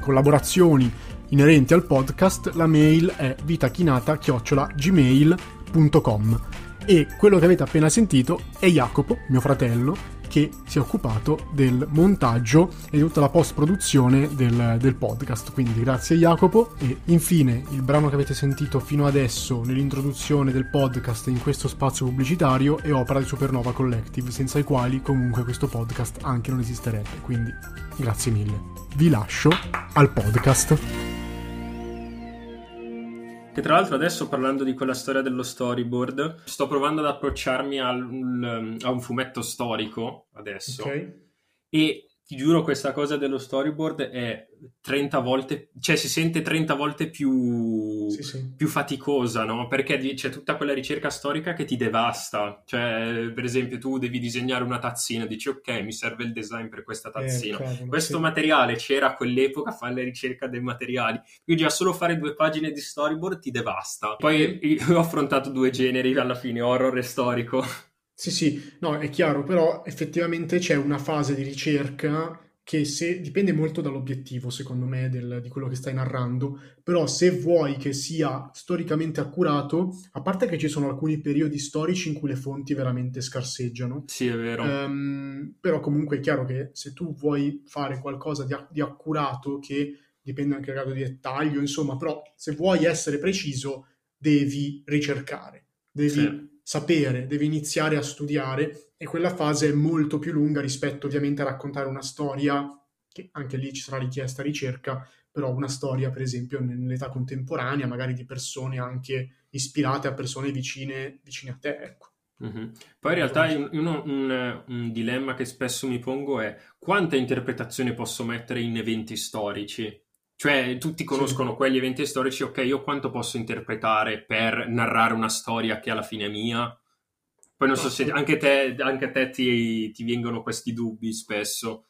collaborazioni inerenti al podcast, la mail è vitachinata-gmail.com e quello che avete appena sentito è Jacopo, mio fratello, che si è occupato del montaggio e di tutta la post-produzione del, del, podcast. Quindi grazie Jacopo. E infine il brano che avete sentito fino adesso nell'introduzione del podcast in questo spazio pubblicitario è opera di Supernova Collective, senza i quali comunque questo podcast anche non esisterebbe. Quindi grazie mille. Vi lascio al podcast. Che tra l'altro adesso parlando di quella storia dello storyboard, sto provando ad approcciarmi al, a un fumetto storico adesso. Okay. E ti giuro questa cosa dello storyboard è 30 volte, cioè si sente 30 volte più, sì, sì. più faticosa, no? Perché c'è tutta quella ricerca storica che ti devasta. Cioè, per esempio, tu devi disegnare una tazzina, dici ok, mi serve il design per questa eh, tazzina. Eh, claro, Questo sì. materiale c'era a quell'epoca, fai la ricerca dei materiali. Quindi già solo fare due pagine di storyboard ti devasta. Poi io ho affrontato due generi alla fine, horror e storico. Sì, sì, no, è chiaro, però effettivamente c'è una fase di ricerca che se, dipende molto dall'obiettivo, secondo me, del, di quello che stai narrando, però se vuoi che sia storicamente accurato, a parte che ci sono alcuni periodi storici in cui le fonti veramente scarseggiano. Sì, è vero. Um, però comunque è chiaro che se tu vuoi fare qualcosa di, di accurato, che dipende anche dal grado di dettaglio, insomma, però se vuoi essere preciso, devi ricercare, devi... Sapere, devi iniziare a studiare e quella fase è molto più lunga rispetto ovviamente a raccontare una storia, che anche lì ci sarà richiesta ricerca, però una storia per esempio nell'età contemporanea, magari di persone anche ispirate a persone vicine, vicine a te, ecco. Mm-hmm. Poi in realtà uno, un, un, dilemma che spesso mi pongo è quanta interpretazione posso mettere in eventi storici? Cioè, tutti conoscono sì. quegli eventi storici, ok, io quanto posso interpretare per narrare una storia che alla fine è mia? Poi non so se anche, te, anche a te ti, ti vengono questi dubbi spesso.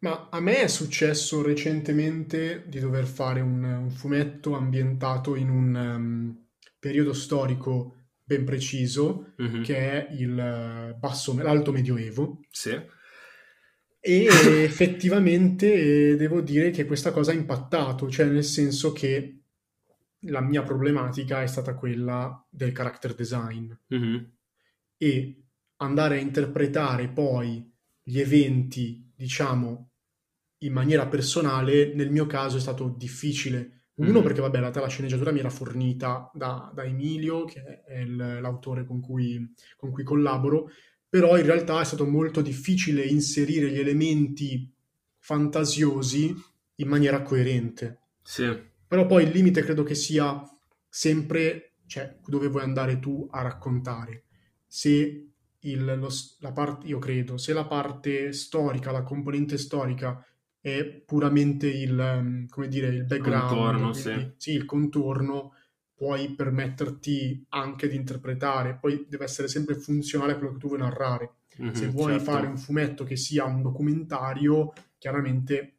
Ma a me è successo recentemente di dover fare un, un fumetto ambientato in un um, periodo storico ben preciso, mm-hmm. che è il basso, l'alto medioevo. Sì e effettivamente eh, devo dire che questa cosa ha impattato, cioè nel senso che la mia problematica è stata quella del character design mm-hmm. e andare a interpretare poi gli eventi, diciamo, in maniera personale, nel mio caso è stato difficile Uno, mm. perché vabbè, la, la sceneggiatura mi era fornita da, da Emilio, che è il, l'autore con cui, con cui collaboro, però in realtà è stato molto difficile inserire gli elementi fantasiosi in maniera coerente. Sì. Però poi il limite credo che sia sempre, cioè, dove vuoi andare tu a raccontare. Se il, lo, la parte, io credo, se la parte storica, la componente storica è puramente il, um, come dire, il background, contorno, quindi, sì. sì, il contorno, puoi permetterti anche di interpretare, poi deve essere sempre funzionale a quello che tu vuoi narrare. Mm-hmm, Se vuoi certo. fare un fumetto che sia un documentario, chiaramente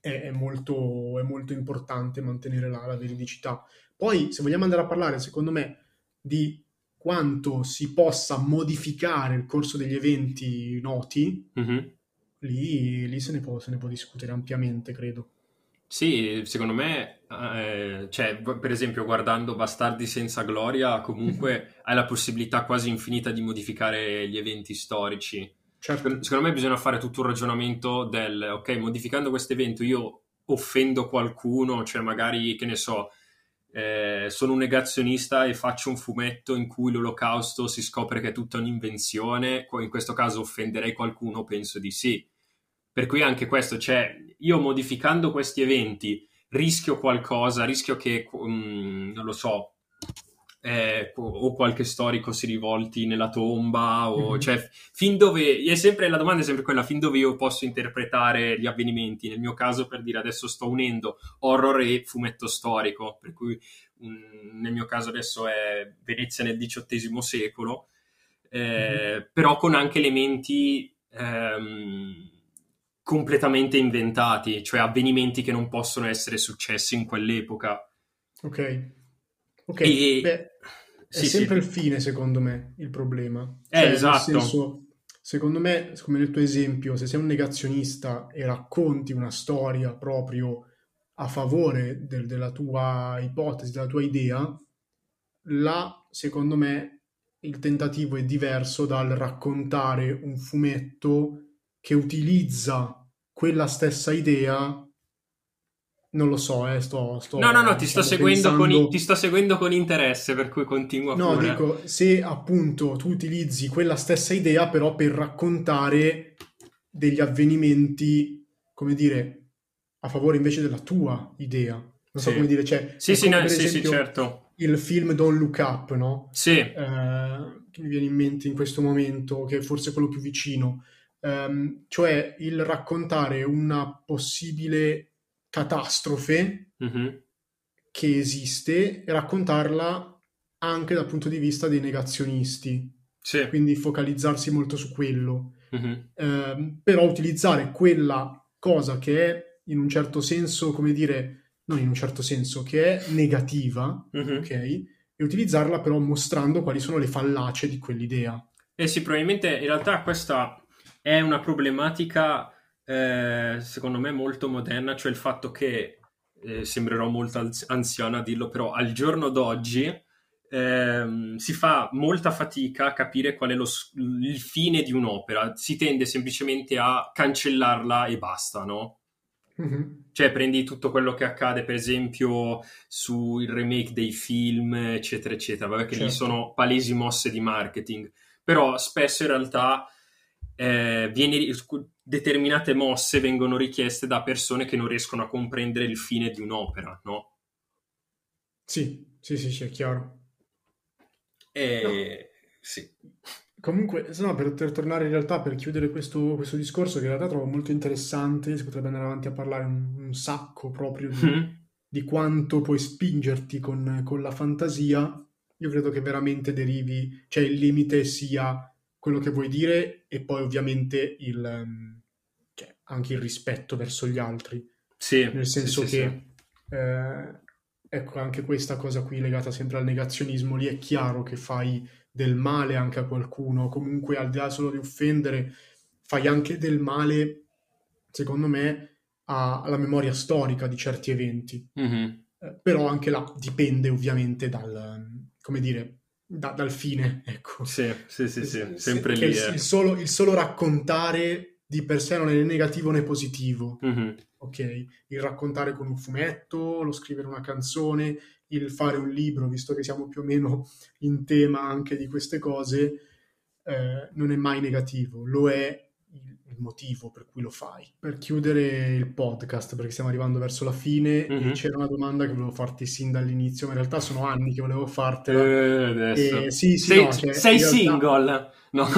è, è, molto, è molto, importante mantenere la, la, veridicità. Poi, se vogliamo andare a parlare, secondo me, di quanto si possa modificare il corso degli eventi noti, mm-hmm lì, lì se, ne può, se, ne può, discutere ampiamente, credo. Sì, secondo me, eh, cioè, per esempio, guardando Bastardi senza gloria, comunque hai la possibilità quasi infinita di modificare gli eventi storici. Certo. Secondo me bisogna fare tutto un ragionamento del, ok, modificando questo evento io offendo qualcuno, cioè magari, che ne so, eh, sono un negazionista e faccio un fumetto in cui l'olocausto si scopre che è tutta un'invenzione, in questo caso offenderei qualcuno, penso di sì. Per cui anche questo, cioè, io modificando questi eventi rischio qualcosa, rischio che, um, non lo so, eh, o qualche storico si rivolti nella tomba, o, mm-hmm. cioè, fin dove, è sempre, la domanda è sempre quella, fin dove io posso interpretare gli avvenimenti. Nel mio caso, per dire, adesso sto unendo horror e fumetto storico, per cui um, nel mio caso adesso è Venezia nel XVIII secolo, eh, mm-hmm. però con anche elementi... Um, completamente inventati, cioè avvenimenti che non possono essere successi in quell'epoca. Ok. Ok. E... Beh, è sì, sempre sì. il fine, secondo me, il problema. Eh, cioè, esatto. Senso, secondo me, come nel tuo esempio, se sei un negazionista e racconti una storia proprio a favore del, della tua ipotesi, della tua idea, là, secondo me, il tentativo è diverso dal raccontare un fumetto che utilizza quella stessa idea non lo so, eh, sto, sto No, no, no, ti sto, seguendo con, ti sto seguendo con interesse, per cui continua No, pure. dico, se appunto tu utilizzi quella stessa idea però per raccontare degli avvenimenti, come dire, a favore invece della tua idea. Non sì. so come dire, cioè... Sì, sì, no, sì, sì, certo. Il film Don't Look Up, no? Sì. Eh, che mi viene in mente in questo momento, che è forse quello più vicino um, cioè il raccontare una possibile catastrofe mm-hmm. che esiste e raccontarla anche dal punto di vista dei negazionisti. Sì. Quindi focalizzarsi molto su quello. Mm-hmm. Um, però utilizzare quella cosa che è in un certo senso, come dire, non in un certo senso, che è negativa, mm-hmm. ok? E utilizzarla però mostrando quali sono le fallacie di quell'idea. Eh sì, probabilmente in realtà questa è una problematica, eh, secondo me, molto moderna, cioè il fatto che, eh, sembrerò molto anziano a dirlo, però al giorno d'oggi eh, si fa molta fatica a capire qual è lo, il fine di un'opera, si tende semplicemente a cancellarla e basta, no? Mm-hmm. Cioè, prendi tutto quello che accade, per esempio, sul remake dei film, eccetera, eccetera. Vabbè, che certo. lì sono palesi mosse di marketing, però spesso in realtà eh, viene, determinate mosse vengono richieste da persone che non riescono a comprendere il fine di un'opera, no? Sì, sì, sì, sì è chiaro. E... No. Sì. Comunque, no, per, per, tornare in realtà, per chiudere questo, questo, discorso, che in realtà trovo molto interessante, si potrebbe andare avanti a parlare un, un sacco proprio di, mm-hmm. di, quanto puoi spingerti con, con, la fantasia, io credo che veramente derivi, cioè il limite sia quello che vuoi dire e poi ovviamente il, um, cioè, anche il rispetto verso gli altri. Sì, Nel senso sì, che, sì. Eh, ecco, anche questa cosa qui legata sempre al negazionismo, lì è chiaro che fai del male anche a qualcuno, comunque al di là solo di offendere, fai anche del male, secondo me, a, alla memoria storica di certi eventi. Mm-hmm. Eh, però anche là dipende ovviamente dal, come dire, da, dal fine, ecco. Sì, sì, sì, sì. sempre lì. Il, eh. il, solo, il, solo, raccontare di per sé non è né negativo né positivo. Mhm. Ok, il raccontare con un fumetto, lo scrivere una canzone, il fare un libro, visto che siamo più o meno in tema anche di queste cose, eh, non è mai negativo, lo è il, il motivo per cui lo fai. Per chiudere il podcast, perché stiamo arrivando verso la fine, e Mhm. c'era una domanda che volevo farti sin dall'inizio, ma in realtà sono anni che volevo fartela. Eh, adesso. Eh, sì, sì, sei no, cioè, sei realtà- single? No.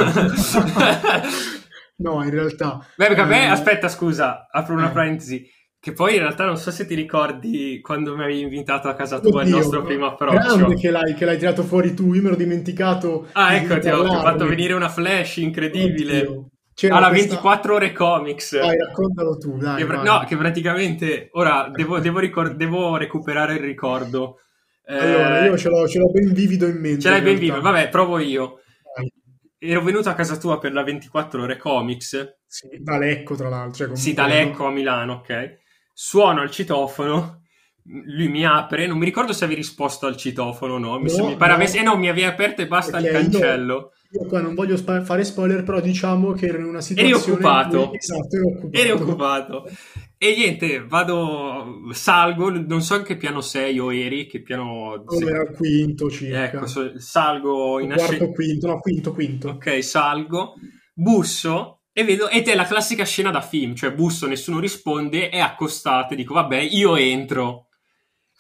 No, in realtà... Beh, perché a me, eh, aspetta, scusa, apro una eh. parentesi. Che poi in realtà non so se ti ricordi quando mi avevi invitato a casa tua il Oddio, nostro primo approccio. Grande che l'hai, che l'hai tirato fuori tu, io mi ero dimenticato. Ah, ecco, ti ho, ti ho fatto venire una flash incredibile. Oddio. C'era Alla questa- 24 ore comics. Dai, raccontalo tu, dai. Che no, che praticamente ora devo, devo ricor- devo recuperare il ricordo. Eh, Allora, io ce l'ho, ce l'ho ben vivido in mente. ce l'hai ben vivo. Vabbè, provo io. Dai. Ero venuto a casa tua per la 24 ore comics. Sì, da Lecco, tra l'altro. cioè, Sì, da Lecco a Milano, ok. Suono il citofono. Lui mi apre, non mi ricordo se avevi risposto al citofono o no. Mi, No, se- mi pare no. avessi- eh no, mi avevi aperto e basta il Perché io- cancello. Io qua non voglio spa- fare spoiler, però diciamo che ero in una Eri situazione... occupato. Esatto, ero occupato. Eri occupato. E niente, vado, salgo, non so in che piano sei o eri, che piano... Allora, era il quinto circa. Ecco, salgo in quarto, ascensore. quinto, no, quinto, quinto. Ok, salgo, busso e vedo, ed è la classica scena da film, cioè busso, nessuno risponde, è accostato e dico, vabbè, io entro.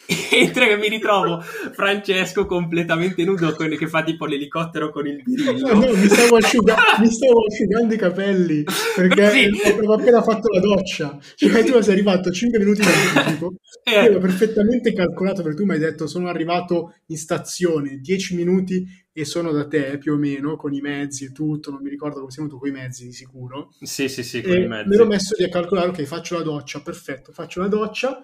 Entro e mi ritrovo Francesco completamente nudo con- che fa tipo l'elicottero con il No, birillo. no, mi stavo, asciuga- mi stavo asciugando i capelli perché Sì. avevo appena fatto la doccia. Cioè, tu sei arrivato 5 minuti in anticipo. Eh. Io avevo perfettamente calcolato perché tu mi hai detto sono arrivato in stazione 10 minuti e sono da te più o meno con i mezzi e tutto. Non mi ricordo come sei venuto con i mezzi di sicuro. Sì, sì, sì, con E i me mezzi. l'ho messo lì a calcolare, ok, faccio la doccia, perfetto, faccio la doccia.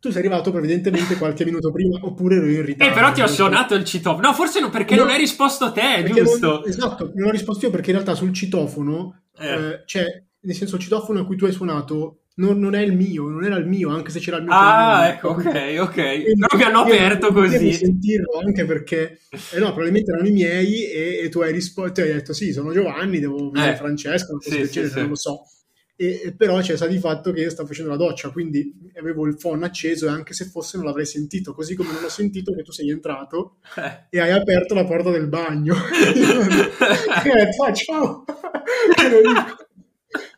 Tu sei arrivato evidentemente qualche minuto prima, oppure ero in ritardo. Eh, però ti ho suonato il citofono. No, forse no, perché No. non hai risposto a te, giusto? non- esatto, non ho risposto io perché in realtà sul citofono, Eh. eh, cioè, nel senso il citofono a cui tu hai suonato non, non è il mio, non era il mio, anche se c'era il mio. Ah, cognome. ecco, ok, ok. Quindi Però mi hanno aperto così. sentirlo anche perché, eh no, probabilmente erano i miei e, e tu hai risposto, hai detto sì, sono Giovanni, devo vedere Eh, Francesco, cosa sì, sì, sì. non lo so. E, però c'è stato di fatto che io stavo facendo la doccia, quindi avevo il phone acceso e anche se fosse non l'avrei sentito, così come non ho sentito che tu sei entrato Eh. e hai aperto la porta del bagno. e detto, "Ah, ciao!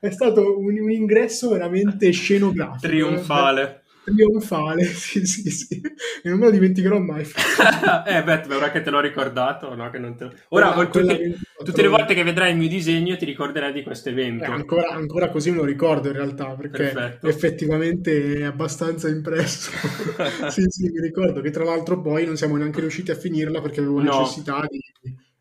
È stato un, un ingresso veramente scenografico. Trionfale. Trionfale, sì, sì, sì. E non me lo dimenticherò mai. eh, beh, ora che te l'ho ricordato, no, che non te Ora, Quella- tutte, 24 tutte le volte che vedrai il mio disegno ti ricorderai di questo Eh, evento. ancora, ancora così me lo ricordo in realtà, perché Perfetto. effettivamente è abbastanza impresso. sì, sì, mi ricordo che tra l'altro poi non siamo neanche riusciti a finirla perché avevo No. necessità di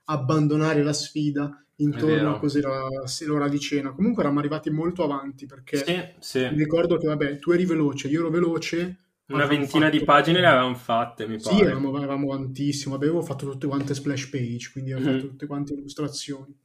abbandonare la sfida intorno a cos'era se l'ora di cena. Comunque eravamo arrivati molto avanti perché Sì, sì. mi ricordo che vabbè, tu eri veloce, io ero veloce. Una ventina di fatto- pagine le avevamo fatte, mi Sì, pare. eravamo, eravamo tantissimo, avevo fatto tutte quante splash page, quindi avevo Mhm. fatto tutte quante illustrazioni.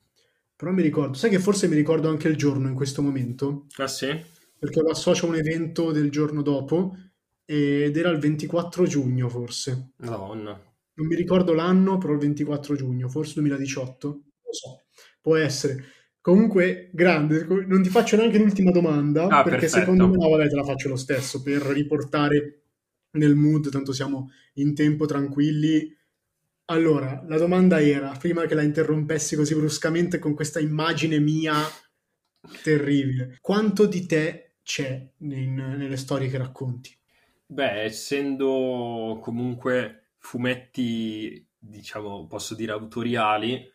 Però mi ricordo, sai che forse mi ricordo anche il giorno in questo momento, Ah, sì? perché lo associo a un evento del giorno dopo ed era il 24 giugno forse. Madonna. Non mi ricordo l'anno, però il 24 giugno, forse 2018, non lo so, può essere. Comunque, grande, non ti faccio neanche l'ultima domanda, Ah, perché perfetto. secondo me, no, vabbè, te la faccio lo stesso, per riportare nel mood, tanto siamo in tempo tranquilli. Allora, la domanda era, prima che la interrompessi così bruscamente con questa immagine mia terribile, quanto di te c'è in- nelle storie che racconti? Beh, essendo comunque fumetti, diciamo, posso dire autoriali,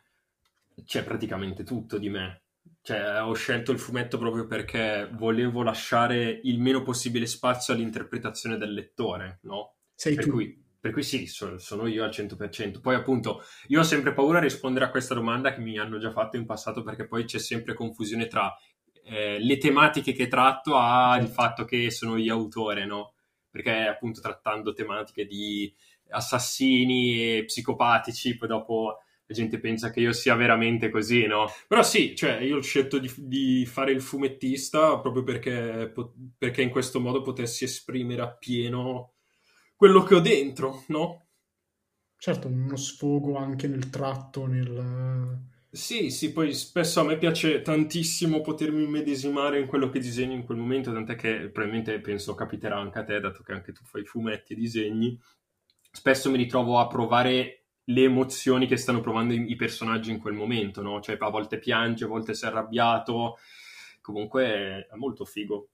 c'è praticamente tutto di me. Cioè, ho scelto il fumetto proprio perché volevo lasciare il meno possibile spazio all'interpretazione del lettore, no? Sei Per tu. cui, per cui sì, so- sono io al 100%. Poi appunto, io ho sempre paura a rispondere a questa domanda che mi hanno già fatto in passato perché poi c'è sempre confusione tra eh, le tematiche che tratto a il Certo. fatto che sono io autore, no? Perché appunto trattando tematiche di assassini e psicopatici, poi dopo la gente pensa che io sia veramente così, no? Però sì, cioè io ho scelto di, di fare il fumettista proprio perché, perché in questo modo potessi esprimere appieno quello che ho dentro, no? Certo, uno sfogo anche nel tratto, nel, Sì, sì, poi spesso a me piace tantissimo potermi immedesimare in quello che disegno in quel momento, tant'è che probabilmente penso capiterà anche a te, dato che anche tu fai fumetti e disegni. Spesso mi ritrovo a provare le emozioni che stanno provando i, i personaggi in quel momento, no? Cioè a volte piange, a volte si è arrabbiato, comunque è molto figo.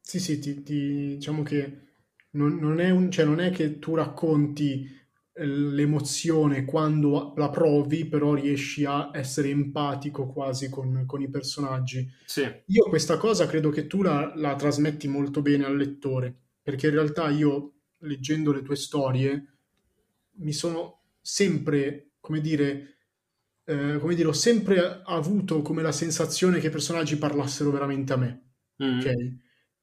Sì, sì, ti, ti- diciamo che non, non è un- cioè non è che tu racconti eh, l'emozione quando la provi, però riesci a essere empatico quasi con, con i personaggi. Sì, Io questa cosa credo che tu la, la trasmetti molto bene al lettore, perché in realtà io, leggendo le tue storie, mi sono sempre, come dire, eh, come dire, ho sempre avuto come la sensazione che i personaggi parlassero veramente a me, Mm. ok?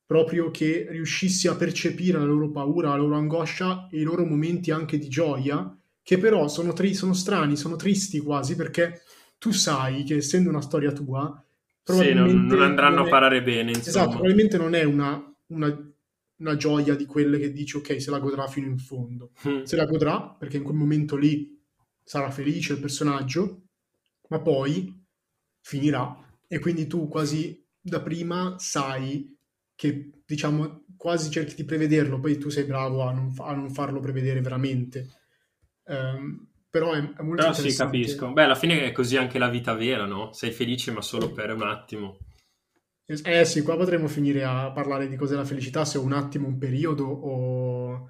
Proprio che riuscissi a percepire la loro paura, la loro angoscia e i loro momenti anche di gioia, che però sono, tri- sono strani, sono tristi quasi, perché tu sai che essendo una storia tua, Sì, non, probabilmente non andranno non a è, parare bene, esatto, insomma. probabilmente non è una, una- una gioia di quelle che dici, ok, se la godrà fino in fondo. Mm. Se la godrà, perché in quel momento lì sarà felice il personaggio, ma poi finirà e quindi tu quasi da prima sai che, diciamo, quasi cerchi di prevederlo, poi tu sei bravo a non, fa- a non farlo prevedere veramente. Ehm, però è, è molto Però sì, capisco. Beh, alla fine è così anche la vita vera, no? Sei felice ma solo per un attimo. Eh sì, qua potremmo finire a parlare di cos'è la felicità, se un attimo, un periodo o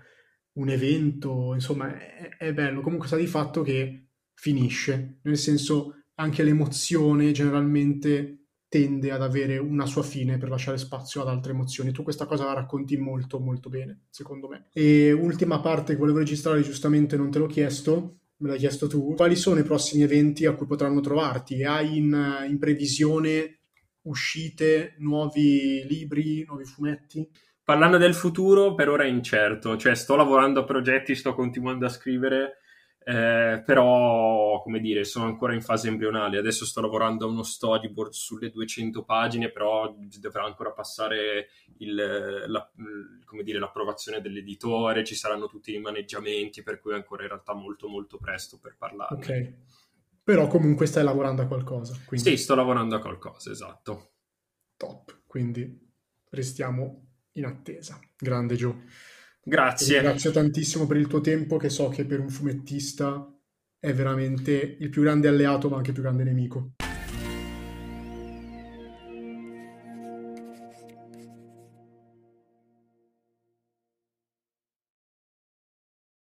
un evento, insomma, è, è bello. Comunque sta di fatto che finisce, nel senso anche l'emozione generalmente tende ad avere una sua fine per lasciare spazio ad altre emozioni. Tu questa cosa la racconti molto molto bene, secondo me. E ultima parte che volevo registrare, giustamente non te l'ho chiesto, me l'hai chiesto tu. Quali sono i prossimi eventi a cui potranno trovarti? Hai in, in previsione uscite, nuovi libri, nuovi fumetti? Parlando del futuro, per ora è incerto, cioè sto lavorando a progetti, sto continuando a scrivere, eh, però, come dire, sono ancora in fase embrionale. Adesso sto lavorando a uno storyboard sulle 200 pagine, però dovrà ancora passare il, la- dire, l'approvazione dell'editore, ci saranno tutti i maneggiamenti, per cui è ancora in realtà molto molto presto per parlarne. Ok, però comunque stai lavorando a qualcosa, Sì, quindi sto lavorando a qualcosa, esatto. top, quindi restiamo in attesa. Grande Gio. Grazie. ringrazio tantissimo per il tuo tempo, che so che per un fumettista è veramente il più grande alleato, ma anche il più grande nemico.